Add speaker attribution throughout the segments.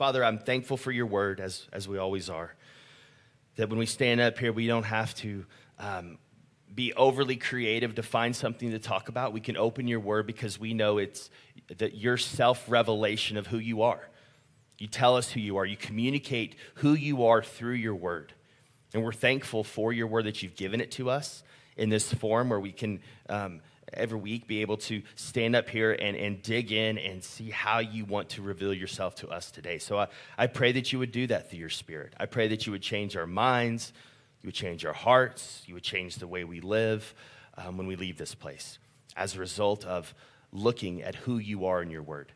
Speaker 1: Father, I'm thankful for your word, as, as we always are. That when we stand up here, we don't have to um, be overly creative to find something to talk about. We can open your word because we know it's that your self revelation of who you are. You tell us who you are, you communicate who you are through your word. And we're thankful for your word that you've given it to us in this form where we can um, every week be able to stand up here and, and dig in and see how you want to reveal yourself to us today. So I, I pray that you would do that through your spirit. I pray that you would change our minds, you would change our hearts, you would change the way we live um, when we leave this place as a result of looking at who you are in your word.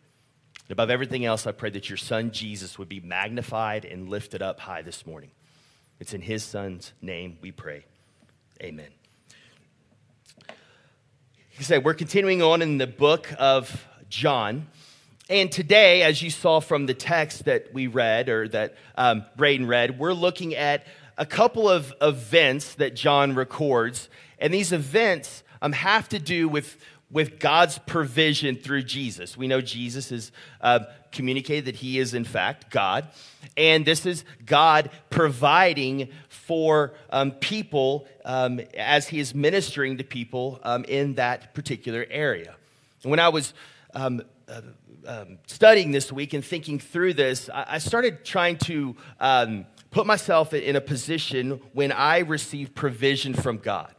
Speaker 1: And above everything else, I pray that your son Jesus would be magnified and lifted up high this morning. It's in his son's name we pray. Amen. He said, we're continuing on in the book of John. And today, as you saw from the text that we read, or that um, Braden read, we're looking at a couple of events that John records. And these events um, have to do with, with God's provision through Jesus. We know Jesus has uh, communicated that he is, in fact, God. And this is God providing for um, people um, as he is ministering to people um, in that particular area. And when I was um, uh, um, studying this week and thinking through this, I, I started trying to um, put myself in a position when I receive provision from God.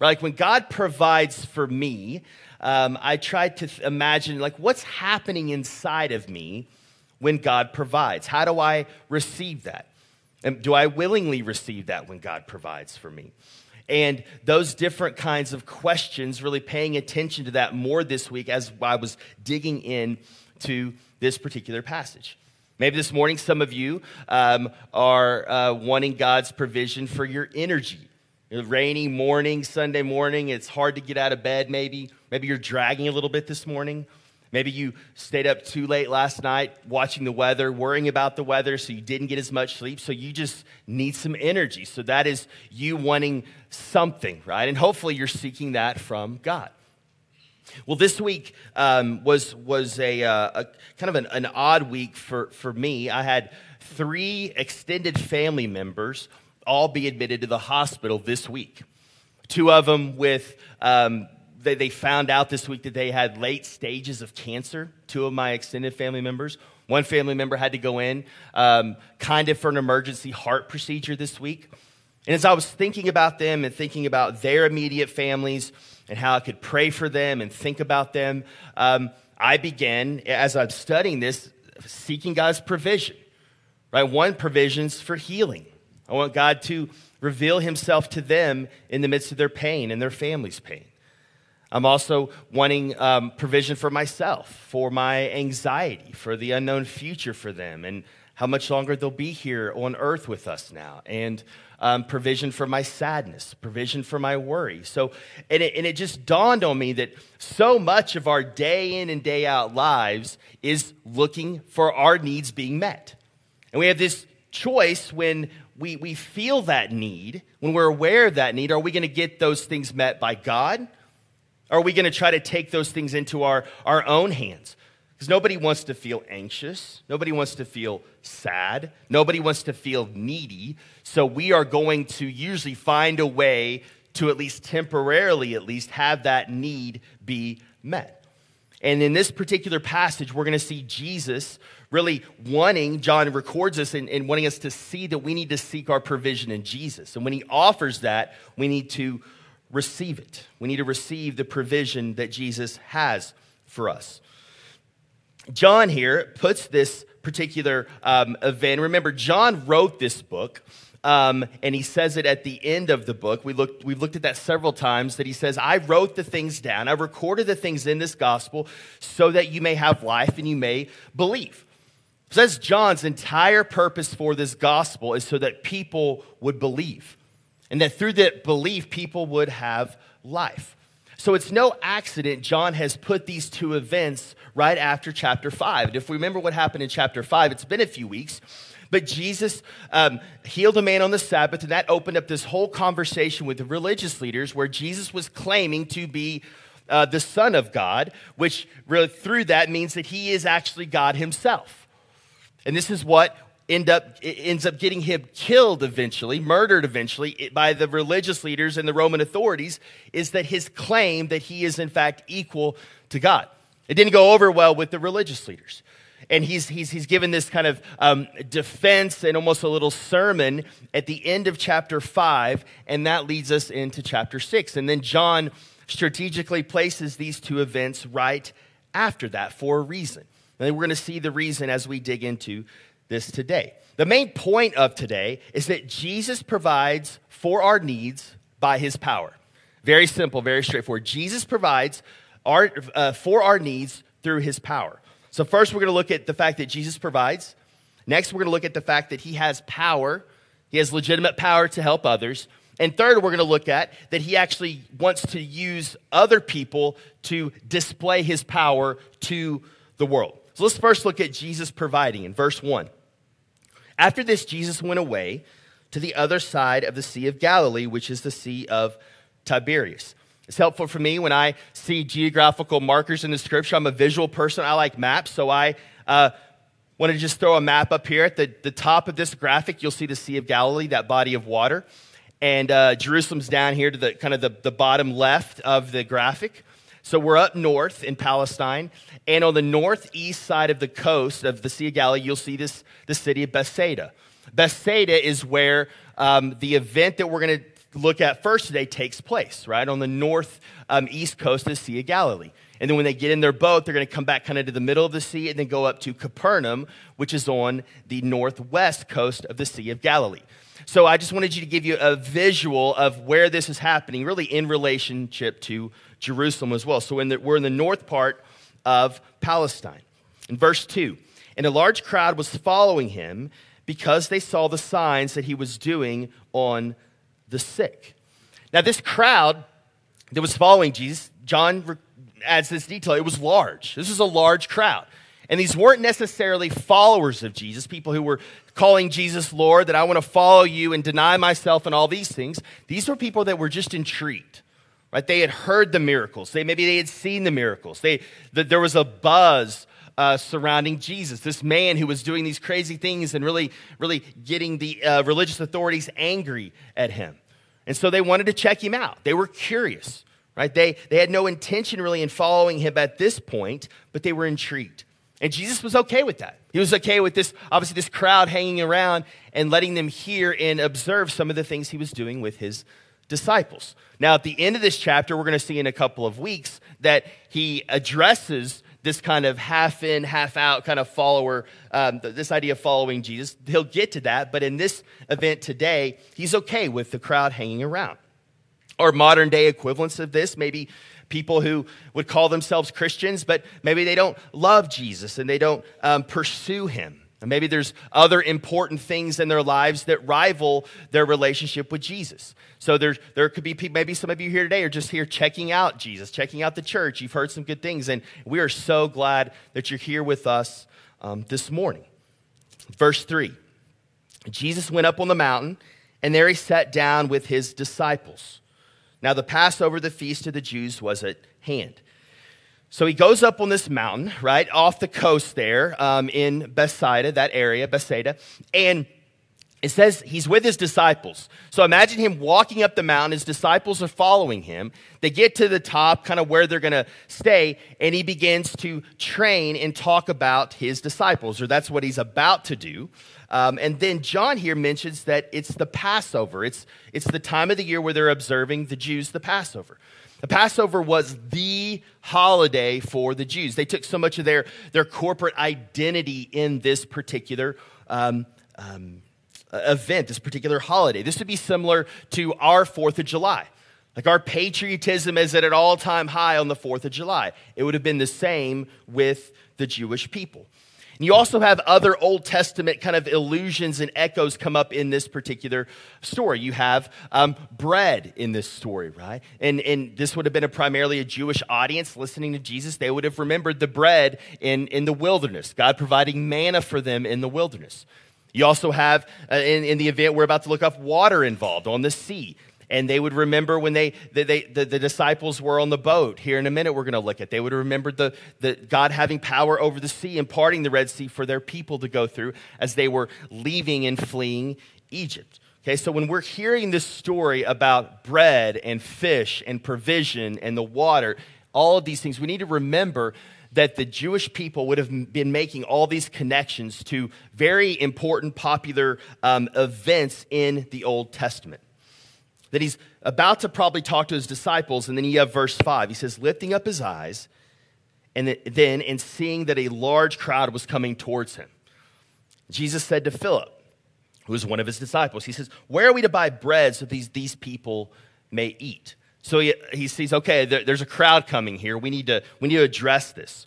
Speaker 1: Right? Like when God provides for me, I tried to imagine like what's happening inside of me when God provides. How do I receive that? And do I willingly receive that when God provides for me? And those different kinds of questions, really paying attention to that more this week as I was digging in to this particular passage. Maybe this morning, some of you um, are uh, wanting God's provision for your energy. Rainy morning, Sunday morning, it's hard to get out of bed, maybe. Maybe you're dragging a little bit this morning. Maybe you stayed up too late last night watching the weather, worrying about the weather, so you didn't get as much sleep. So you just need some energy. So that is you wanting something, right? And hopefully you're seeking that from God. Well, this week um, was, was a, uh, a kind of an, an odd week for, for me. I had three extended family members all be admitted to the hospital this week. Two of them with um, they, they found out this week that they had late stages of cancer, two of my extended family members. One family member had to go in um, kind of for an emergency heart procedure this week. And as I was thinking about them and thinking about their immediate families and how I could pray for them and think about them, um, I began, as I'm studying this, seeking God's provision. Right? One provision's for healing. I want God to reveal himself to them in the midst of their pain and their family's pain. I'm also wanting um, provision for myself, for my anxiety, for the unknown future for them, and how much longer they'll be here on earth with us now, and um, provision for my sadness, provision for my worry. So, and it, and it just dawned on me that so much of our day in and day out lives is looking for our needs being met. And we have this choice when we, we feel that need, when we're aware of that need, are we going to get those things met by God? Are we going to try to take those things into our, our own hands? Because nobody wants to feel anxious. Nobody wants to feel sad. Nobody wants to feel needy. So we are going to usually find a way to at least temporarily, at least, have that need be met. And in this particular passage, we're going to see Jesus really wanting, John records us and, and wanting us to see that we need to seek our provision in Jesus. And when he offers that, we need to receive it. We need to receive the provision that Jesus has for us. John here puts this particular um, event. Remember, John wrote this book. Um, and he says it at the end of the book. We looked, we've looked at that several times. That he says, I wrote the things down, I recorded the things in this gospel so that you may have life and you may believe. Says John's entire purpose for this gospel is so that people would believe and that through that belief, people would have life. So it's no accident John has put these two events right after chapter 5. And if we remember what happened in chapter 5, it's been a few weeks, but Jesus um, healed a man on the Sabbath, and that opened up this whole conversation with the religious leaders where Jesus was claiming to be uh, the Son of God, which really through that means that he is actually God himself. And this is what end up, ends up getting him killed eventually, murdered eventually by the religious leaders and the Roman authorities, is that his claim that he is in fact equal to God. It didn't go over well with the religious leaders. And he's, he's, he's given this kind of um, defense and almost a little sermon at the end of chapter 5, and that leads us into chapter 6. And then John strategically places these two events right after that for a reason. And we're going to see the reason as we dig into this today. The main point of today is that Jesus provides for our needs by his power. Very simple, very straightforward. Jesus provides our, uh, for our needs through his power. So, first, we're going to look at the fact that Jesus provides. Next, we're going to look at the fact that he has power, he has legitimate power to help others. And third, we're going to look at that he actually wants to use other people to display his power to the world. So let's first look at Jesus providing in verse 1. After this, Jesus went away to the other side of the Sea of Galilee, which is the Sea of Tiberias. It's helpful for me when I see geographical markers in the scripture. I'm a visual person. I like maps, so I uh, want to just throw a map up here. At the, the top of this graphic, you'll see the Sea of Galilee, that body of water. And uh, Jerusalem's down here to the kind of the, the bottom left of the graphic. So we're up north in Palestine, and on the northeast side of the coast of the Sea of Galilee, you'll see this the city of Bethsaida. Bethsaida is where um, the event that we're going to look at first today takes place, right on the north um, east coast of the Sea of Galilee. And then when they get in their boat, they're going to come back kind of to the middle of the sea and then go up to Capernaum, which is on the northwest coast of the Sea of Galilee. So I just wanted you to give you a visual of where this is happening, really in relationship to Jerusalem as well. So in the, we're in the north part of Palestine. In verse 2, and a large crowd was following him because they saw the signs that he was doing on the sick. Now, this crowd that was following Jesus, John adds this detail, it was large. This was a large crowd. And these weren't necessarily followers of Jesus, people who were calling Jesus Lord, that I want to follow you and deny myself and all these things. These were people that were just intrigued right? They had heard the miracles. They, maybe they had seen the miracles. They, the, there was a buzz uh, surrounding Jesus, this man who was doing these crazy things and really, really getting the uh, religious authorities angry at him. And so they wanted to check him out. They were curious, right? They, they had no intention really in following him at this point, but they were intrigued. And Jesus was okay with that. He was okay with this, obviously, this crowd hanging around and letting them hear and observe some of the things he was doing with his disciples. Now, at the end of this chapter, we're going to see in a couple of weeks that he addresses this kind of half in, half out kind of follower, um, this idea of following Jesus. He'll get to that, but in this event today, he's okay with the crowd hanging around. Or modern day equivalents of this, maybe people who would call themselves Christians, but maybe they don't love Jesus and they don't um, pursue him. And maybe there's other important things in their lives that rival their relationship with Jesus. So there, there could be people, maybe some of you here today are just here checking out Jesus, checking out the church. You've heard some good things, and we are so glad that you're here with us um, this morning. Verse 3 Jesus went up on the mountain, and there he sat down with his disciples. Now, the Passover, the feast of the Jews, was at hand. So he goes up on this mountain, right, off the coast there um, in Bethsaida, that area, Bethsaida, and it says he's with his disciples. So imagine him walking up the mountain. His disciples are following him. They get to the top, kind of where they're going to stay, and he begins to train and talk about his disciples, or that's what he's about to do. Um, and then John here mentions that it's the Passover. It's, it's the time of the year where they're observing the Jews the Passover. The Passover was the holiday for the Jews. They took so much of their, their corporate identity in this particular um, um, event, this particular holiday. This would be similar to our 4th of July. Like our patriotism is at an all time high on the 4th of July. It would have been the same with the Jewish people. And you also have other Old Testament kind of illusions and echoes come up in this particular story. You have um, bread in this story, right? And, and this would have been a primarily a Jewish audience listening to Jesus. They would have remembered the bread in, in the wilderness, God providing manna for them in the wilderness. You also have, uh, in, in the event we're about to look up, water involved on the sea. And they would remember when they, they, they the, the, disciples were on the boat. Here in a minute, we're going to look at. They would remember the, the God having power over the sea and parting the Red Sea for their people to go through as they were leaving and fleeing Egypt. Okay, so when we're hearing this story about bread and fish and provision and the water, all of these things, we need to remember that the Jewish people would have been making all these connections to very important, popular um, events in the Old Testament. That he's about to probably talk to his disciples, and then you have verse 5. He says, lifting up his eyes, and then, and seeing that a large crowd was coming towards him, Jesus said to Philip, who was one of his disciples, He says, Where are we to buy bread so these, these people may eat? So he, he sees, okay, there, there's a crowd coming here. We need, to, we need to address this.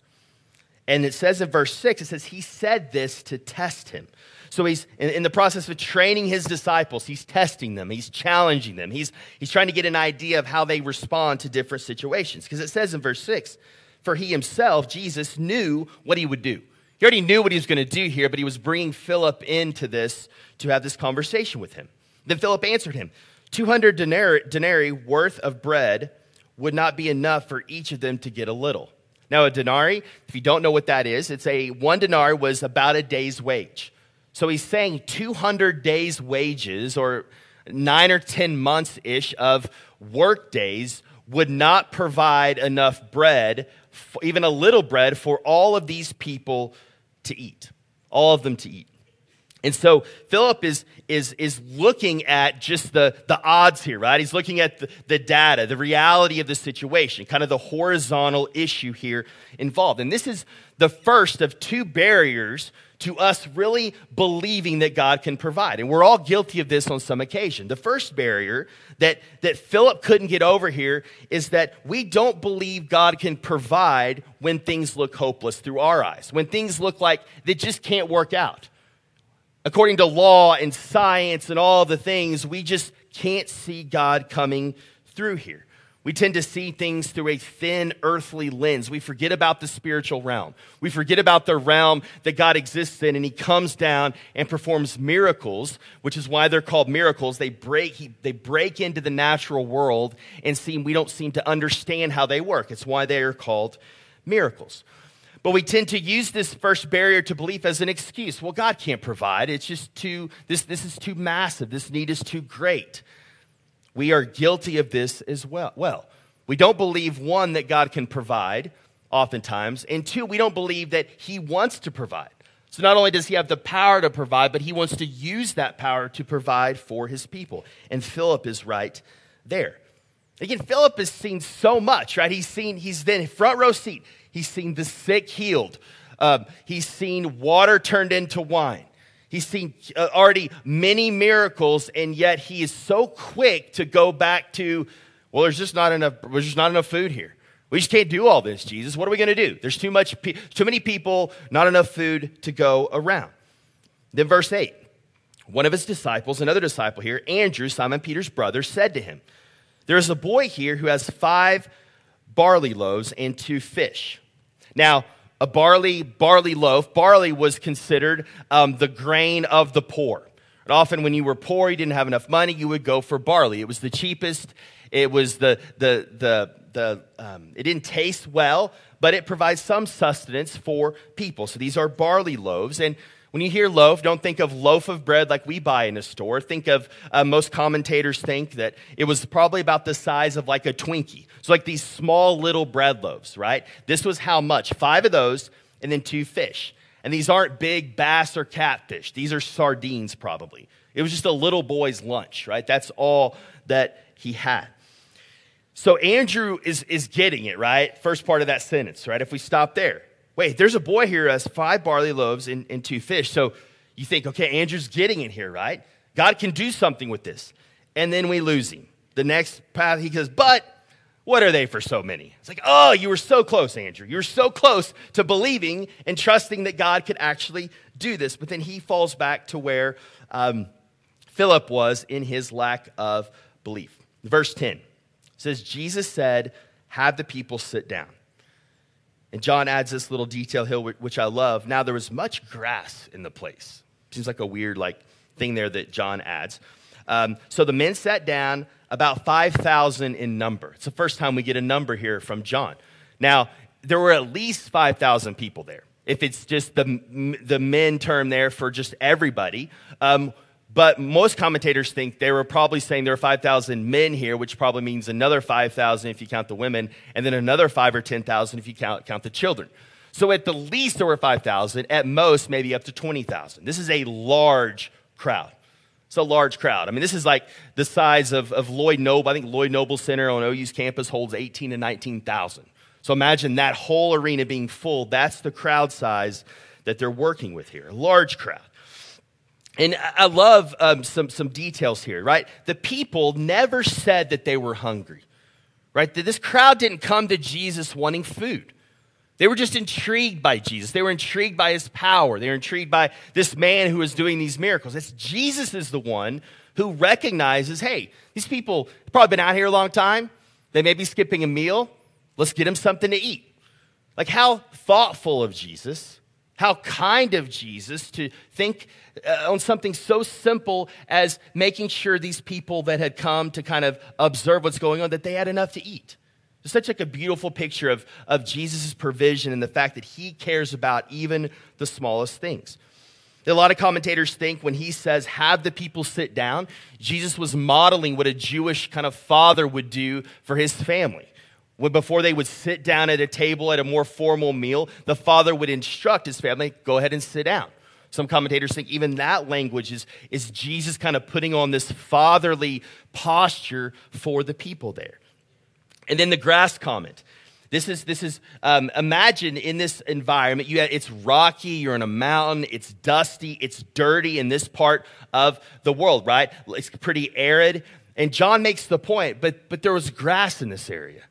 Speaker 1: And it says in verse 6, it says, He said this to test him. So he's in, in, the process of training his disciples, he's testing them, he's challenging them, he's, he's trying to get an idea of how they respond to different situations. Because it says in verse 6, For he himself, Jesus, knew what he would do. He already knew what he was going to do here, but he was bringing Philip into this to have this conversation with him. Then Philip answered him 200 denarii, denarii worth of bread would not be enough for each of them to get a little. Now, a denarii, if you don't know what that is, it's a one denarii was about a day's wage. So he's saying 200 days' wages or nine or 10 months ish of work days would not provide enough bread, even a little bread, for all of these people to eat. All of them to eat. And so Philip is, is, is looking at just the, the odds here, right? He's looking at the, the data, the reality of the situation, kind of the horizontal issue here involved. And this is the first of two barriers to us really believing that God can provide. And we're all guilty of this on some occasion. The first barrier that, that Philip couldn't get over here is that we don't believe God can provide when things look hopeless through our eyes, when things look like they just can't work out according to law and science and all the things, we just can't see God coming through here. We tend to see things through a thin earthly lens. We forget about the spiritual realm. We forget about the realm that God exists in, and He comes down and performs miracles, which is why they're called miracles. They break, he, they break into the natural world and seem, we don't seem to understand how they work. It's why they are called miracles. But we tend to use this first barrier to belief as an excuse. Well, God can't provide. It's just too, this, this is too massive. This need is too great. We are guilty of this as well. Well, we don't believe, one, that God can provide, oftentimes, and two, we don't believe that He wants to provide. So not only does He have the power to provide, but He wants to use that power to provide for His people. And Philip is right there. Again, Philip has seen so much, right? He's seen, he's been front row seat. He's seen the sick healed. Uh, he's seen water turned into wine. He's seen uh, already many miracles, and yet he is so quick to go back to, well, there's just not enough. There's just not enough food here. We just can't do all this, Jesus. What are we going to do? There's too much, too many people, not enough food to go around. Then verse eight, one of his disciples, another disciple here, Andrew, Simon Peter's brother, said to him, "There is a boy here who has five barley loaves and two fish." Now, a barley barley loaf, barley was considered um, the grain of the poor. And often, when you were poor, you didn't have enough money, you would go for barley. It was the cheapest. It was the the the the. Um, it didn't taste well, but it provides some sustenance for people. So these are barley loaves, and when you hear loaf, don't think of loaf of bread like we buy in a store. Think of, uh, most commentators think that it was probably about the size of like a Twinkie. So, like these small little bread loaves, right? This was how much? Five of those, and then two fish. And these aren't big bass or catfish, these are sardines, probably. It was just a little boy's lunch, right? That's all that he had. So Andrew is, is getting it, right? First part of that sentence, right? If we stop there wait, there's a boy here who has five barley loaves and, and two fish. So you think, okay, Andrew's getting in here, right? God can do something with this. And then we lose him. The next path, he goes, but what are they for so many? It's like, oh, you were so close, Andrew. You were so close to believing and trusting that God could actually do this. But then he falls back to where um, Philip was in his lack of belief. Verse 10 says, Jesus said, Have the people sit down. And John adds this little detail here, which I love. Now there was much grass in the place. Seems like a weird like thing there that John adds. Um, so the men sat down, about 5,000 in number. It's the first time we get a number here from John. Now, there were at least 5,000 people there. If it's just the, the men term there for just everybody. Um, but most commentators think they were probably saying there are 5,000 men here, which probably means another 5,000 if you count the women, and then another 5 or 10,000 if you count, count the children. So at the least, there were 5,000. At most, maybe up to 20,000. This is a large crowd. It's a large crowd. I mean, this is like the size of, of Lloyd Noble. I think Lloyd Noble Center on OU's campus holds 18 to 19,000. So imagine that whole arena being full. That's the crowd size that they're working with here. A large crowd. And I love um, some, some details here, right? The people never said that they were hungry, right? This crowd didn't come to Jesus wanting food. They were just intrigued by Jesus. They were intrigued by his power. They were intrigued by this man who was doing these miracles. It's Jesus is the one who recognizes, hey, these people have probably been out here a long time. They may be skipping a meal. Let's get them something to eat. Like how thoughtful of Jesus how kind of Jesus to think uh, on something so simple as making sure these people that had come to kind of observe what's going on that they had enough to eat. It's such like a beautiful picture of, of Jesus' provision and the fact that he cares about even the smallest things. A lot of commentators think when he says, have the people sit down, Jesus was modeling what a Jewish kind of father would do for his family before they would sit down at a table at a more formal meal, the father would instruct his family, go ahead and sit down. Some commentators think even that language is, is Jesus kind of putting on this fatherly posture for the people there. And then the grass comment. This is, this is um, imagine in this environment, you it's rocky, you're in a mountain, it's dusty, it's dirty in this part of the world, right? It's pretty arid. And John makes the point, but, but there was grass in this area.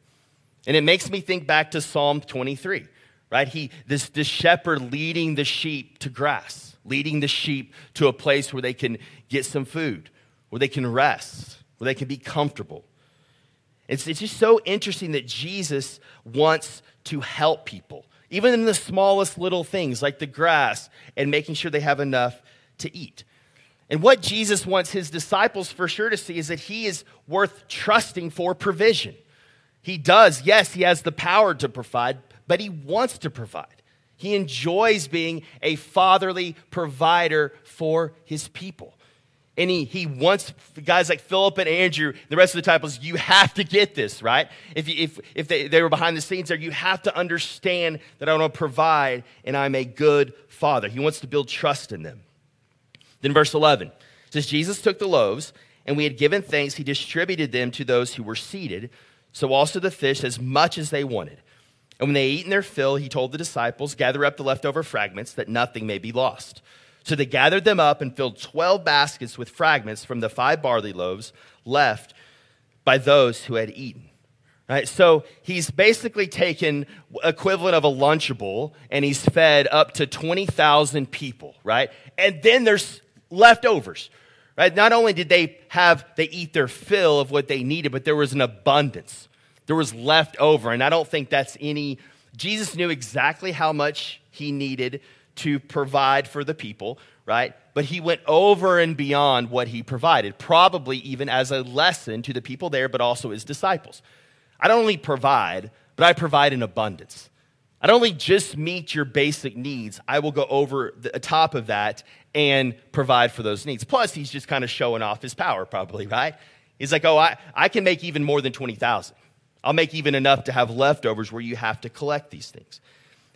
Speaker 1: And it makes me think back to Psalm 23, right? He, this, this shepherd leading the sheep to grass, leading the sheep to a place where they can get some food, where they can rest, where they can be comfortable. It's, it's just so interesting that Jesus wants to help people, even in the smallest little things like the grass and making sure they have enough to eat. And what Jesus wants his disciples for sure to see is that he is worth trusting for provision. He does, yes, he has the power to provide, but he wants to provide. He enjoys being a fatherly provider for his people. And he, he wants guys like Philip and Andrew, the rest of the disciples, you have to get this, right? If, if, if they, they were behind the scenes there, you have to understand that I want to provide and I'm a good father. He wants to build trust in them. Then verse 11 says, Jesus took the loaves, and we had given thanks. He distributed them to those who were seated so also the fish, as much as they wanted. And when they had eaten their fill, he told the disciples, Gather up the leftover fragments, that nothing may be lost. So they gathered them up and filled 12 baskets with fragments from the five barley loaves left by those who had eaten. Right? So he's basically taken equivalent of a lunchable and he's fed up to 20,000 people, right? And then there's leftovers, Right? Not only did they have they eat their fill of what they needed, but there was an abundance. There was left over, and I don't think that's any Jesus knew exactly how much he needed to provide for the people, right? But he went over and beyond what he provided, probably even as a lesson to the people there, but also his disciples. I don't only provide, but I provide in abundance. I don't only just meet your basic needs, I will go over the top of that and provide for those needs. Plus, he's just kind of showing off his power, probably, right? He's like, oh, I, I can make even more than 20,000. I'll make even enough to have leftovers where you have to collect these things.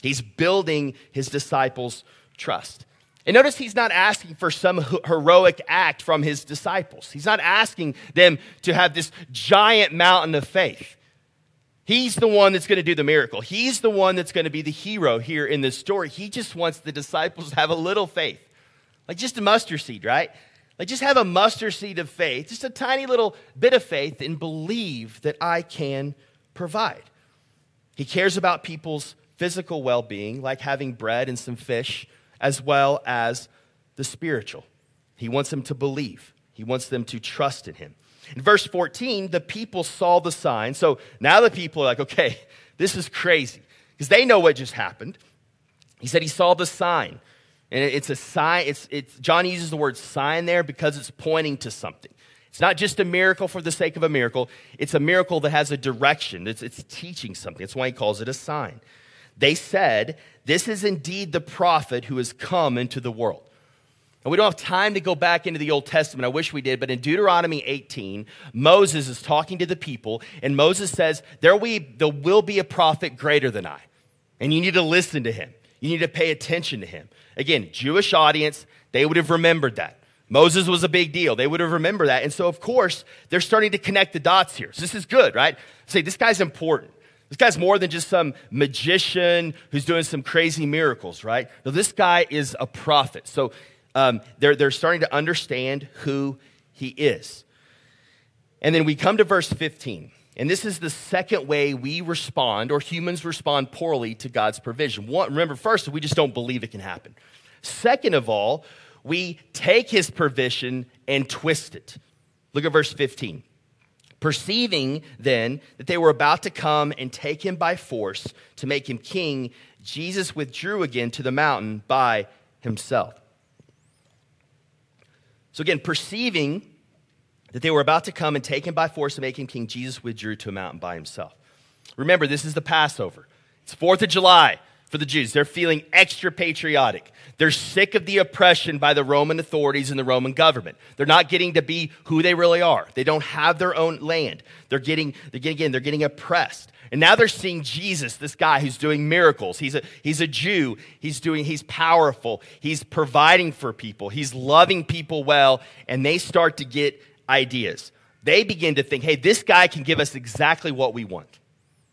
Speaker 1: He's building his disciples' trust. And notice he's not asking for some heroic act from his disciples. He's not asking them to have this giant mountain of faith. He's the one that's going to do the miracle. He's the one that's going to be the hero here in this story. He just wants the disciples to have a little faith. Like just a mustard seed, right? Like just have a mustard seed of faith, just a tiny little bit of faith, and believe that I can provide. He cares about people's physical well being, like having bread and some fish, as well as the spiritual. He wants them to believe, he wants them to trust in him. In verse 14, the people saw the sign. So now the people are like, okay, this is crazy because they know what just happened. He said he saw the sign. And it's a sign, it's, it's, John uses the word sign there because it's pointing to something. It's not just a miracle for the sake of a miracle, it's a miracle that has a direction. It's, it's teaching something. That's why he calls it a sign. They said, This is indeed the prophet who has come into the world. And we don't have time to go back into the Old Testament. I wish we did. But in Deuteronomy 18, Moses is talking to the people, and Moses says, There, there will be a prophet greater than I. And you need to listen to him. You need to pay attention to him. Again, Jewish audience, they would have remembered that. Moses was a big deal. They would have remembered that. And so, of course, they're starting to connect the dots here. So this is good, right? Say, this guy's important. This guy's more than just some magician who's doing some crazy miracles, right? No, this guy is a prophet. So um, they're, they're starting to understand who he is. And then we come to verse 15. And this is the second way we respond, or humans respond poorly to God's provision. One, remember, first, we just don't believe it can happen. Second of all, we take his provision and twist it. Look at verse 15. Perceiving then that they were about to come and take him by force to make him king, Jesus withdrew again to the mountain by himself. So, again, perceiving that they were about to come and take him by force to make him king, Jesus withdrew to a mountain by himself. Remember, this is the Passover. It's 4th of July for the Jews. They're feeling extra patriotic. They're sick of the oppression by the Roman authorities and the Roman government. They're not getting to be who they really are. They don't have their own land. They're getting, they're getting, again, they're getting oppressed. And now they're seeing Jesus, this guy who's doing miracles. He's a, he's a Jew. He's doing, he's powerful. He's providing for people. He's loving people well. And they start to get ideas. They begin to think, hey, this guy can give us exactly what we want.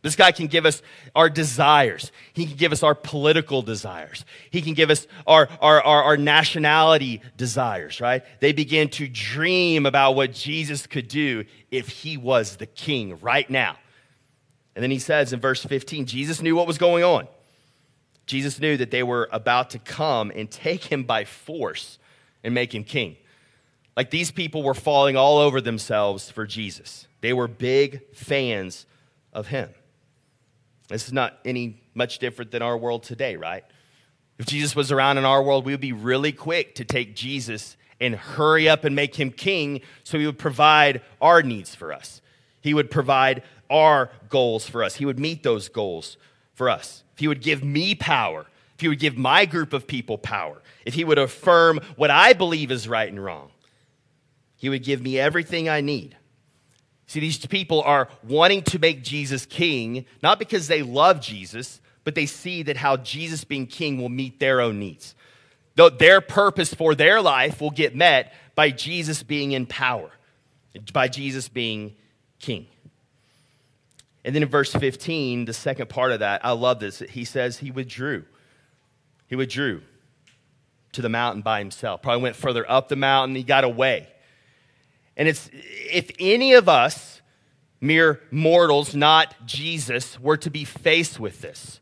Speaker 1: This guy can give us our desires. He can give us our political desires. He can give us our, our, our, our, nationality desires, right? They begin to dream about what Jesus could do if he was the king right now. And then he says in verse 15 Jesus knew what was going on. Jesus knew that they were about to come and take him by force and make him king. Like these people were falling all over themselves for Jesus, they were big fans of him. This is not any much different than our world today, right? If Jesus was around in our world, we would be really quick to take Jesus and hurry up and make him king so he would provide our needs for us. He would provide our goals for us. He would meet those goals for us. If he would give me power, if he would give my group of people power, if he would affirm what I believe is right and wrong, he would give me everything I need. See, these people are wanting to make Jesus king, not because they love Jesus, but they see that how Jesus being king will meet their own needs. Their purpose for their life will get met by Jesus being in power, by Jesus being king. And then in verse 15, the second part of that, I love this. He says he withdrew. He withdrew to the mountain by himself. Probably went further up the mountain. He got away. And it's if any of us, mere mortals, not Jesus, were to be faced with this,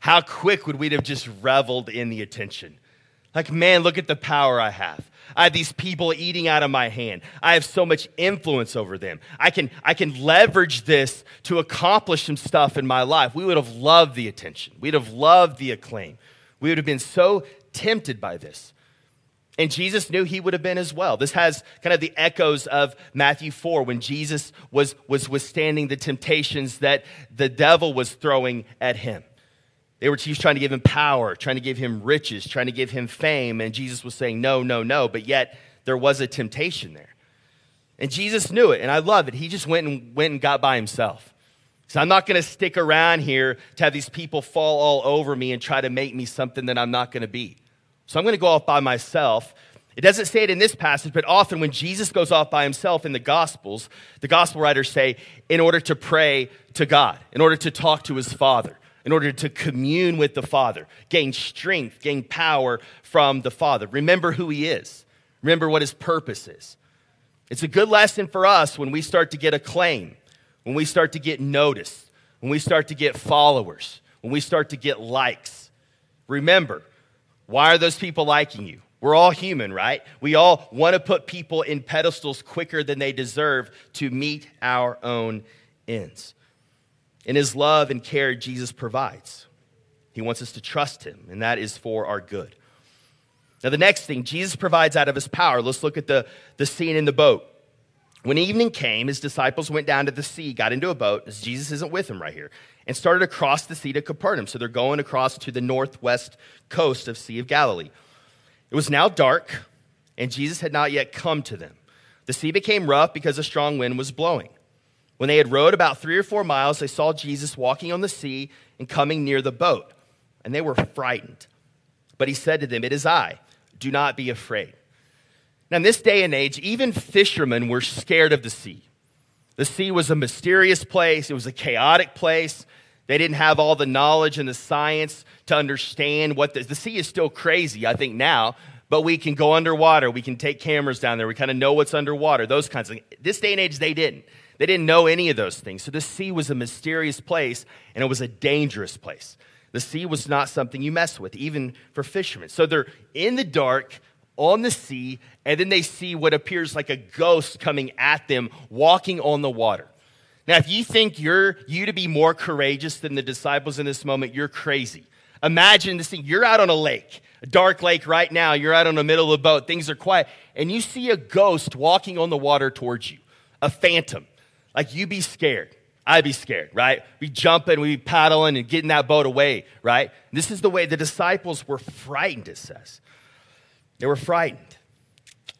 Speaker 1: how quick would we have just reveled in the attention? Like, man, look at the power I have. I have these people eating out of my hand. I have so much influence over them. I can, I can leverage this to accomplish some stuff in my life. We would have loved the attention. We'd have loved the acclaim. We would have been so tempted by this. And Jesus knew he would have been as well. This has kind of the echoes of Matthew 4 when Jesus was, was withstanding the temptations that the devil was throwing at him. They were, he was trying to give him power, trying to give him riches, trying to give him fame. And Jesus was saying, no, no, no. But yet there was a temptation there. And Jesus knew it. And I love it. He just went and went and got by himself. So I'm not going to stick around here to have these people fall all over me and try to make me something that I'm not going to be. So I'm going to go off by myself. It doesn't say it in this passage, but often when Jesus goes off by himself in the Gospels, the Gospel writers say, in order to pray to God, in order to talk to his Father, in order to commune with the Father, gain strength, gain power from the Father. Remember who he is, remember what his purpose is. It's a good lesson for us when we start to get acclaim, when we start to get noticed, when we start to get followers, when we start to get likes. Remember, why are those people liking you? We're all human, right? We all want to put people in pedestals quicker than they deserve to meet our own ends. In his love and care, Jesus provides. He wants us to trust him, and that is for our good. Now, the next thing, Jesus provides out of his power. Let's look at the, the scene in the boat. When evening came, his disciples went down to the sea, got into a boat, Jesus isn't with them right here, and started across the sea to Capernaum. So they're going across to the northwest coast of Sea of Galilee. It was now dark, and Jesus had not yet come to them. The sea became rough because a strong wind was blowing. When they had rowed about three or four miles, they saw Jesus walking on the sea and coming near the boat, and they were frightened. But he said to them, It is I, do not be afraid. Now, in this day and age, even fishermen were scared of the sea. The sea was a mysterious place, it was a chaotic place. They didn't have all the knowledge and the science to understand what the, the sea is still crazy, I think, now, but we can go underwater. We can take cameras down there. We kind of know what's underwater, those kinds of things. This day and age, they didn't. They didn't know any of those things. So the sea was a mysterious place and it was a dangerous place. The sea was not something you mess with, even for fishermen. So they're in the dark, on the sea, and then they see what appears like a ghost coming at them, walking on the water. Now, if you think you're you to be more courageous than the disciples in this moment, you're crazy. Imagine this thing. You're out on a lake, a dark lake right now. You're out on the middle of a boat. Things are quiet. And you see a ghost walking on the water towards you, a phantom. Like you be scared. I'd be scared, right? We jumping, we paddling and getting that boat away, right? This is the way the disciples were frightened, it says. They were frightened.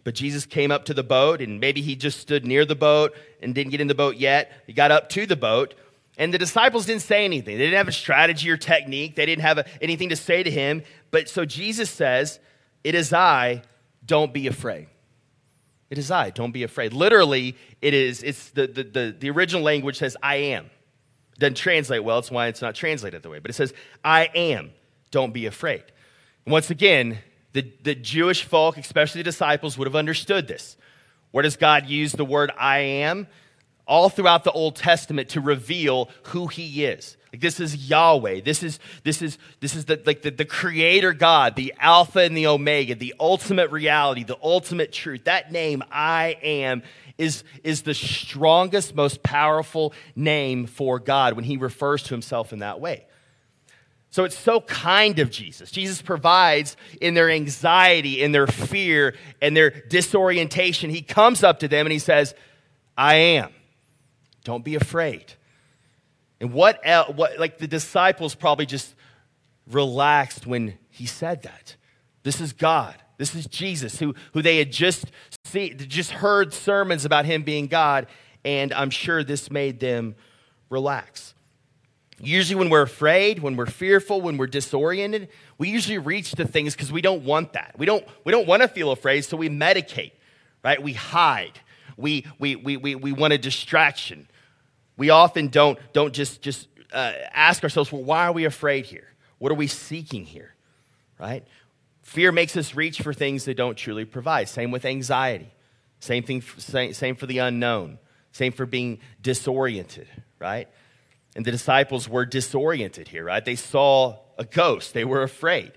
Speaker 1: But Jesus came up to the boat, and maybe he just stood near the boat and didn't get in the boat yet. He got up to the boat, and the disciples didn't say anything. They didn't have a strategy or technique, they didn't have a, anything to say to him. But so Jesus says, It is I, don't be afraid. It is I, don't be afraid. Literally, it is, it's the, the, the, the original language says, I am. It doesn't translate well, it's why it's not translated the way. But it says, I am, don't be afraid. And once again, the, the Jewish folk, especially the disciples, would have understood this. Where does God use the word I am? All throughout the Old Testament to reveal who he is. Like this is Yahweh. This is this is this is the like the, the creator God, the Alpha and the Omega, the ultimate reality, the ultimate truth. That name, I am, is, is the strongest, most powerful name for God when he refers to himself in that way. So it's so kind of Jesus. Jesus provides in their anxiety, in their fear, and their disorientation. He comes up to them and he says, I am. Don't be afraid. And what, what like the disciples probably just relaxed when he said that. This is God. This is Jesus, who, who they had just see, just heard sermons about him being God, and I'm sure this made them relax. Usually, when we're afraid, when we're fearful, when we're disoriented, we usually reach to things because we don't want that. We don't, we don't want to feel afraid, so we medicate, right? We hide. We, we, we, we, we want a distraction. We often don't, don't just, just uh, ask ourselves, well, why are we afraid here? What are we seeking here, right? Fear makes us reach for things that don't truly provide. Same with anxiety. Same thing, same, same for the unknown. Same for being disoriented, right? And the disciples were disoriented here, right? They saw a ghost, they were afraid.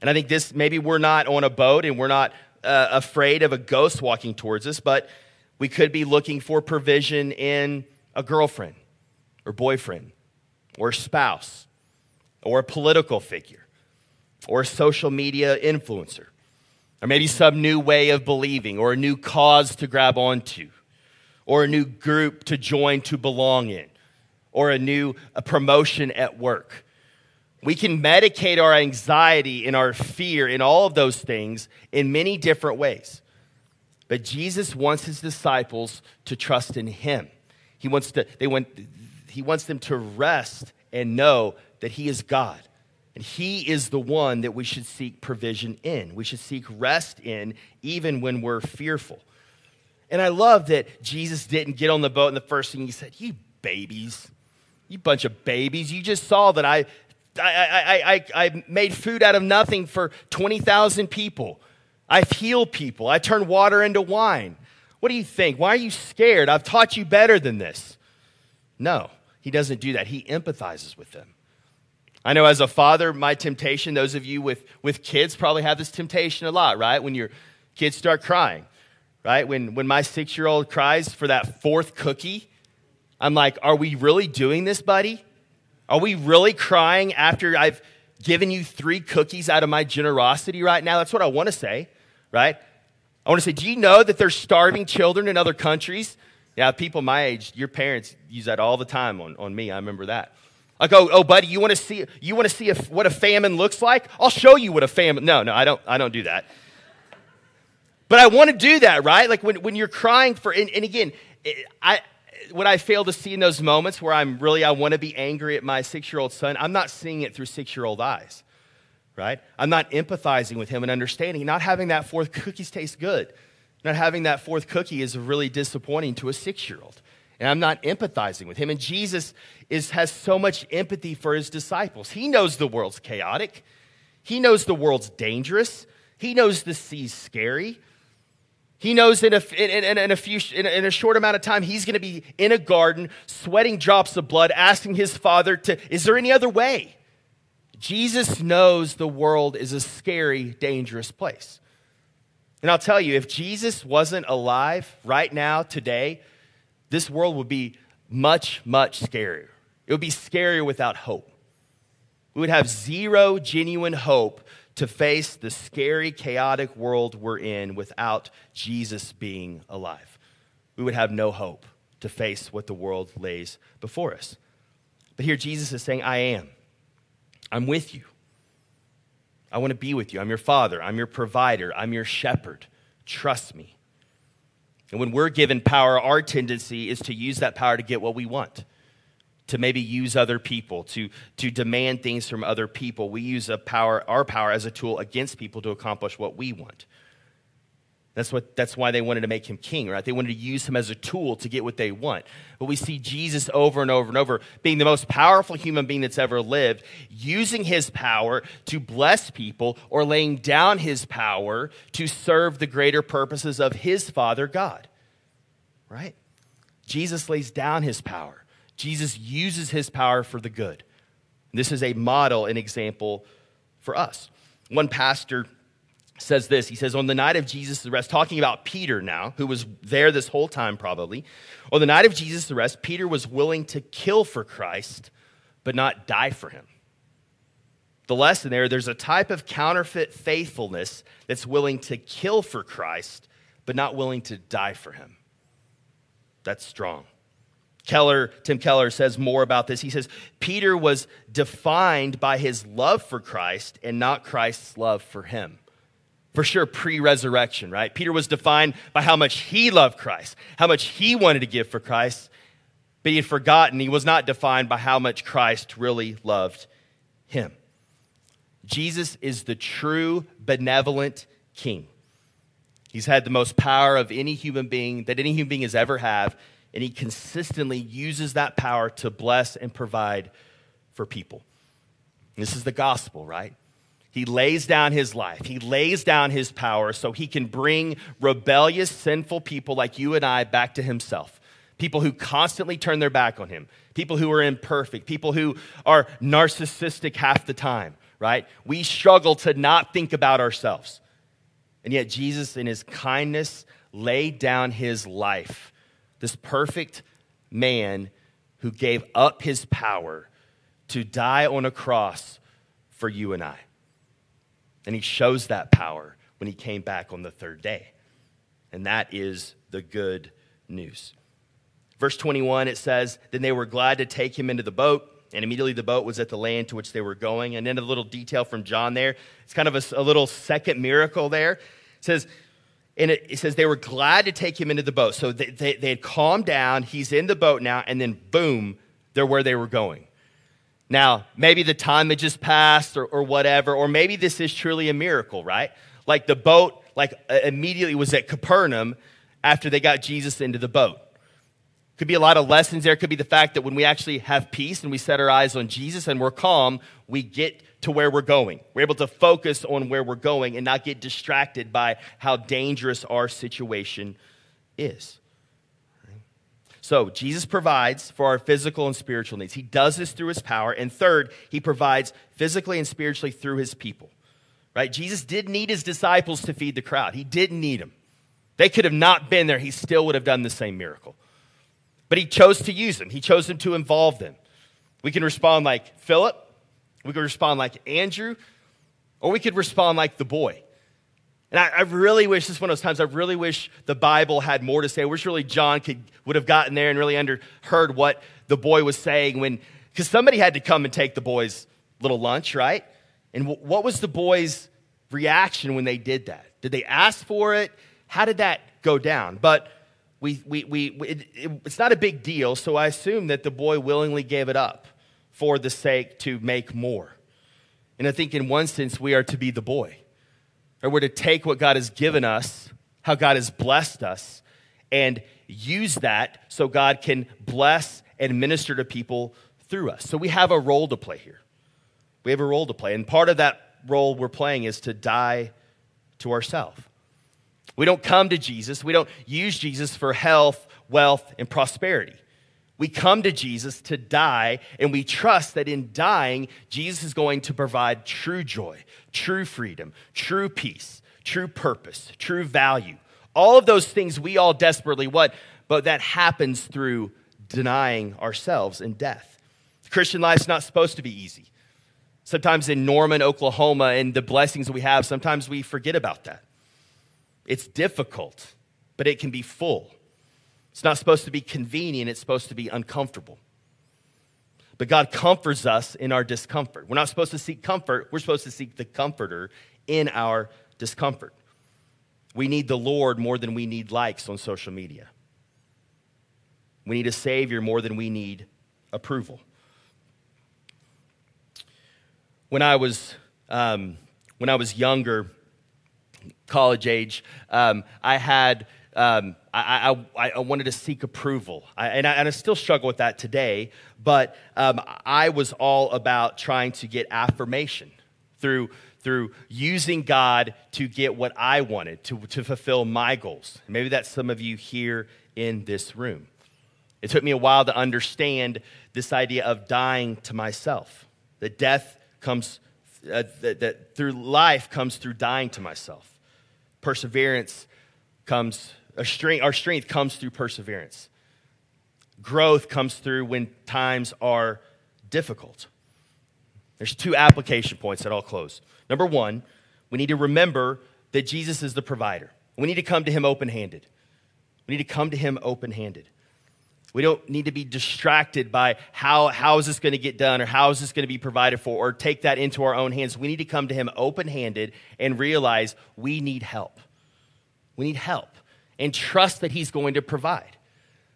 Speaker 1: And I think this maybe we're not on a boat and we're not uh, afraid of a ghost walking towards us, but we could be looking for provision in a girlfriend or boyfriend or spouse or a political figure or a social media influencer or maybe some new way of believing or a new cause to grab onto or a new group to join to belong in or a new a promotion at work. We can medicate our anxiety and our fear and all of those things in many different ways. But Jesus wants his disciples to trust in him. He wants, to, they want, he wants them to rest and know that he is God. And he is the one that we should seek provision in. We should seek rest in even when we're fearful. And I love that Jesus didn't get on the boat and the first thing he said, You babies, you bunch of babies. You just saw that I, I, I, I, I made food out of nothing for 20,000 people. I've healed people. I turned water into wine. What do you think? Why are you scared? I've taught you better than this. No, he doesn't do that. He empathizes with them. I know as a father, my temptation, those of you with, with kids probably have this temptation a lot, right? When your kids start crying, right? When, when my six year old cries for that fourth cookie, I'm like, are we really doing this, buddy? Are we really crying after I've given you three cookies out of my generosity right now? That's what I want to say, right? I want to say, do you know that there's starving children in other countries? Yeah, people my age, your parents use that all the time on, on me. I remember that. I go, oh, buddy, you want to see you want to see if, what a famine looks like? I'll show you what a famine. No, no, I don't. I don't do that. But I want to do that, right? Like when, when you're crying for, and, and again, I what I fail to see in those moments where I'm really I want to be angry at my six year old son. I'm not seeing it through six year old eyes, right? I'm not empathizing with him and understanding. Not having that fourth cookies taste good. Not having that fourth cookie is really disappointing to a six year old and I'm not empathizing with him. And Jesus is, has so much empathy for his disciples. He knows the world's chaotic, he knows the world's dangerous, he knows the sea's scary. He knows in a, in, in, in a, few, in, in a short amount of time, he's going to be in a garden, sweating drops of blood, asking his father to, is there any other way? Jesus knows the world is a scary, dangerous place. And I'll tell you, if Jesus wasn't alive right now, today, this world would be much, much scarier. It would be scarier without hope. We would have zero genuine hope to face the scary, chaotic world we're in without Jesus being alive. We would have no hope to face what the world lays before us. But here Jesus is saying, I am. I'm with you. I want to be with you. I'm your father. I'm your provider. I'm your shepherd. Trust me. And when we're given power, our tendency is to use that power to get what we want, to maybe use other people, to, to demand things from other people. We use a power, our power as a tool against people to accomplish what we want. That's, what, that's why they wanted to make him king, right? They wanted to use him as a tool to get what they want. But we see Jesus over and over and over being the most powerful human being that's ever lived, using his power to bless people or laying down his power to serve the greater purposes of his Father God, right? Jesus lays down his power, Jesus uses his power for the good. This is a model, an example for us. One pastor says this. He says, On the night of Jesus' arrest, talking about Peter now, who was there this whole time probably, on the night of Jesus' arrest, Peter was willing to kill for Christ, but not die for him. The lesson there, there's a type of counterfeit faithfulness that's willing to kill for Christ, but not willing to die for him. That's strong. Keller, Tim Keller says more about this. He says, Peter was defined by his love for Christ and not Christ's love for him for sure pre resurrection, right? Peter was defined by how much he loved Christ, how much he wanted to give for Christ, but he had forgotten he was not defined by how much Christ really loved him. Jesus is the true benevolent king. He's had the most power of any human being that any human being has ever had, and he consistently uses that power to bless and provide for people. This is the gospel, right? He lays down his life. He lays down his power so he can bring rebellious, sinful people like you and I back to himself. People who constantly turn their back on him. People who are imperfect. People who are narcissistic half the time, right? We struggle to not think about ourselves. And yet, Jesus, in his kindness, laid down his life. This perfect man who gave up his power to die on a cross for you and I. And he shows that power when he came back on the third day. And that is the good news. Verse 21, it says, Then they were glad to take him into the boat, and immediately the boat was at the land to which they were going. And then a little detail from John there. It's kind of a, a little second miracle there. It says, and it, it, says they were glad to take him into the boat. So they, they, they had calmed down. He's in the boat now, and then boom, they're where they were going. Now, maybe the time had just passed or, or whatever, or maybe this is truly a miracle, right? Like the boat, like uh, immediately was at Capernaum after they got Jesus into the boat. Could be a lot of lessons there. Could be the fact that when we actually have peace and we set our eyes on Jesus and we're calm, we get to where we're going. We're able to focus on where we're going and not get distracted by how dangerous our situation is. So, Jesus provides for our physical and spiritual needs. He does this through his power. And third, he provides physically and spiritually through his people. Right? Jesus did need his disciples to feed the crowd. He didn't need them. They could have not been there. He still would have done the same miracle. But he chose to use them. He chose them to involve them. We can respond like Philip. We could respond like Andrew. Or we could respond like the boy. And I, I, really wish this is one of those times I really wish the Bible had more to say. I wish really John could would have gotten there and really under heard what the boy was saying when because somebody had to come and take the boy's little lunch, right? And w- what was the boy's reaction when they did that? Did they ask for it? How did that go down? But we, we, we, it, it, it's not a big deal, so I assume that the boy willingly gave it up for the sake to make more. And I think in one sense, we are to be the boy. Or we're to take what God has given us, how God has blessed us, and use that so God can bless and minister to people through us. So we have a role to play here. We have a role to play. And part of that role we're playing is to die to ourselves. We don't come to Jesus, we don't use Jesus for health, wealth, and prosperity. We come to Jesus to die, and we trust that in dying, Jesus is going to provide true joy, true freedom, true peace, true purpose, true value. All of those things we all desperately want, but that happens through denying ourselves in death. Christian life's not supposed to be easy. Sometimes in Norman, Oklahoma, and the blessings we have, sometimes we forget about that. It's difficult, but it can be full. It's not supposed to be convenient, it's supposed to be uncomfortable. But God comforts us in our discomfort. We're not supposed to seek comfort, we're supposed to seek the comforter in our discomfort. We need the Lord more than we need likes on social media. We need a Savior more than we need approval when I was um, when I was younger, college age, um, I had um, I, I, I, wanted to seek approval, I, and, I, and, I, still struggle with that today. But um, I was all about trying to get affirmation through through using God to get what I wanted to to fulfill my goals. Maybe that's some of you here in this room. It took me a while to understand this idea of dying to myself, the death comes, uh, that, that through life comes through dying to myself. Perseverance comes, our strength, our strength comes through perseverance. Growth comes through when times are difficult. There's two application points that I'll close. Number one, we need to remember that Jesus is the provider. We need to come to him open handed. We need to come to him open handed. We don't need to be distracted by how, how is this going to get done or how is this going to be provided for or take that into our own hands. We need to come to Him open handed and realize we need help. We need help and trust that He's going to provide.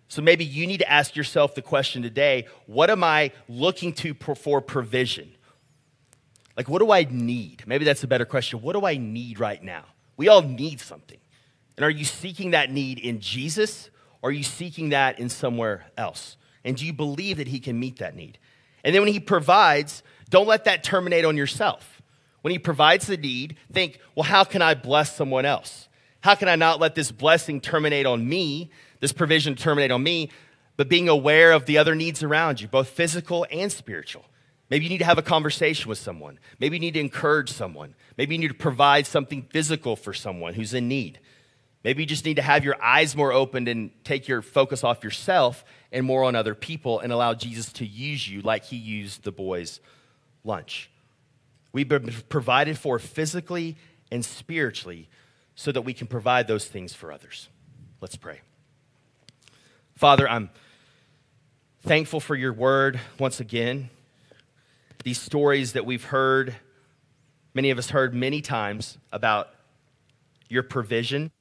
Speaker 1: So maybe you need to ask yourself the question today what am I looking to for provision? Like, what do I need? Maybe that's a better question. What do I need right now? We all need something. And are you seeking that need in Jesus or are you seeking that in somewhere else? And do you believe that He can meet that need? And then when He provides, don't let that terminate on yourself. When He provides the need, think, well, how can I bless someone else? How can I not let this blessing terminate on me, this provision terminate on me, but being aware of the other needs around you, both physical and spiritual? Maybe you need to have a conversation with someone. Maybe you need to encourage someone. Maybe you need to provide something physical for someone who's in need. Maybe you just need to have your eyes more opened and take your focus off yourself and more on other people and allow Jesus to use you like he used the boys' lunch. We've been provided for physically and spiritually so that we can provide those things for others. Let's pray. Father, I'm thankful for your word once again. These stories that we've heard, many of us heard many times about your provision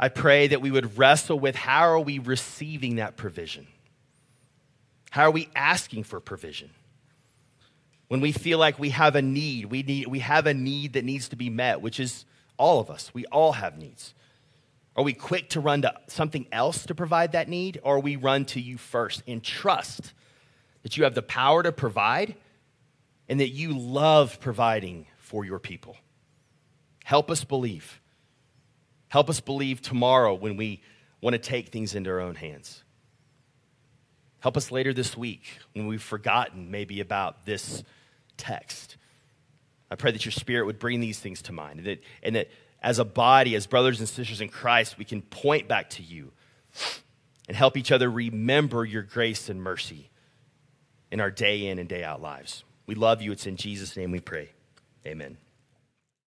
Speaker 1: I pray that we would wrestle with how are we receiving that provision? How are we asking for provision? When we feel like we have a need, we, need, we have a need that needs to be met, which is all of us. We all have needs. Are we quick to run to something else to provide that need, or we run to you first and trust that you have the power to provide and that you love providing for your people? Help us believe Help us believe tomorrow when we want to take things into our own hands. Help us later this week when we've forgotten maybe about this text. I pray that your spirit would bring these things to mind and that, and that as a body, as brothers and sisters in Christ, we can point back to you and help each other remember your grace and mercy in our day in and day out lives. We love you. It's in Jesus' name we pray. Amen.